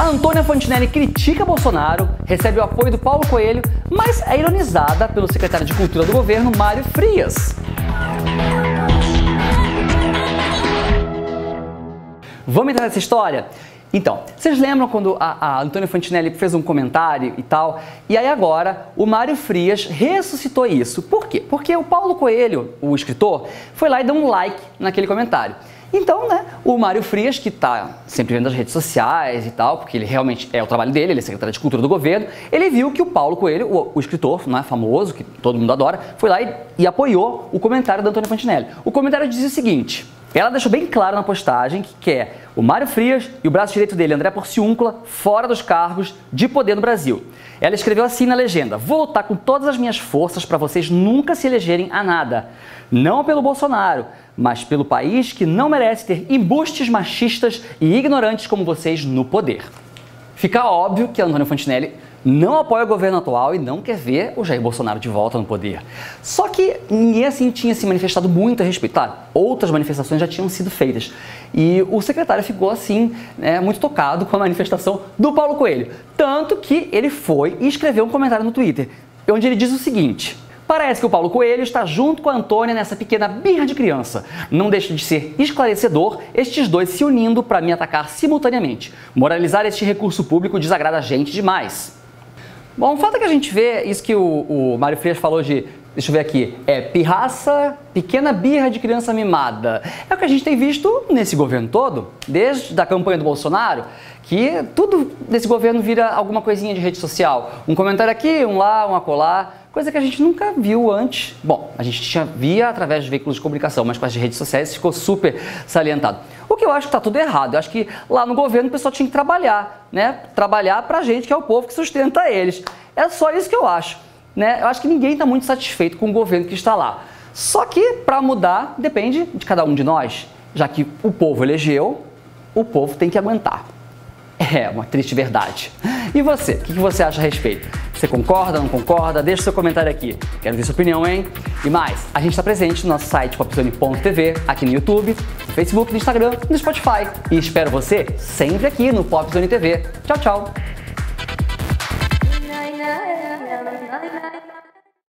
A Antônia Fontinelli critica Bolsonaro, recebe o apoio do Paulo Coelho, mas é ironizada pelo secretário de Cultura do governo, Mário Frias. Vamos entrar nessa história? Então, vocês lembram quando a, a Antônia Fantinelli fez um comentário e tal? E aí agora o Mário Frias ressuscitou isso. Por quê? Porque o Paulo Coelho, o escritor, foi lá e deu um like naquele comentário. Então, né, o Mário Frias, que está sempre vendo as redes sociais e tal, porque ele realmente é o trabalho dele, ele é secretário de Cultura do governo, ele viu que o Paulo Coelho, o, o escritor né, famoso, que todo mundo adora, foi lá e, e apoiou o comentário da Antônia Fantinelli. O comentário dizia o seguinte: ela deixou bem claro na postagem que quer o Mário Frias e o braço direito dele, André Porciúncula, fora dos cargos de poder no Brasil. Ela escreveu assim na legenda: Vou lutar com todas as minhas forças para vocês nunca se elegerem a nada. Não pelo Bolsonaro, mas pelo país que não merece ter embustes machistas e ignorantes como vocês no poder. Fica óbvio que Antônio Fontinelli não apoia o governo atual e não quer ver o Jair Bolsonaro de volta no poder. Só que ninguém assim tinha se manifestado muito a respeito. Claro, outras manifestações já tinham sido feitas. E o secretário ficou assim, né, muito tocado com a manifestação do Paulo Coelho. Tanto que ele foi e escreveu um comentário no Twitter, onde ele diz o seguinte. Parece que o Paulo Coelho está junto com a Antônia nessa pequena birra de criança. Não deixa de ser esclarecedor estes dois se unindo para me atacar simultaneamente. Moralizar este recurso público desagrada a gente demais. Bom, o fato é que a gente vê isso que o, o Mário Frias falou de deixa eu ver aqui, é pirraça, pequena birra de criança mimada. É o que a gente tem visto nesse governo todo, desde a campanha do Bolsonaro, que tudo desse governo vira alguma coisinha de rede social. Um comentário aqui, um lá, um acolá, coisa que a gente nunca viu antes. Bom, a gente já via através de veículos de comunicação, mas com as redes sociais ficou super salientado. Eu acho que está tudo errado. Eu acho que lá no governo o pessoal tinha que trabalhar, né? Trabalhar para a gente, que é o povo que sustenta eles. É só isso que eu acho. Né? Eu acho que ninguém está muito satisfeito com o governo que está lá. Só que para mudar depende de cada um de nós, já que o povo elegeu, o povo tem que aguentar. É uma triste verdade. E você, o que você acha a respeito? Você concorda, não concorda? Deixa seu comentário aqui. Quero ver sua opinião, hein? E mais, a gente está presente no nosso site popzone.tv, aqui no YouTube, no Facebook, no Instagram, no Spotify. E espero você sempre aqui no Popzone TV. Tchau, tchau!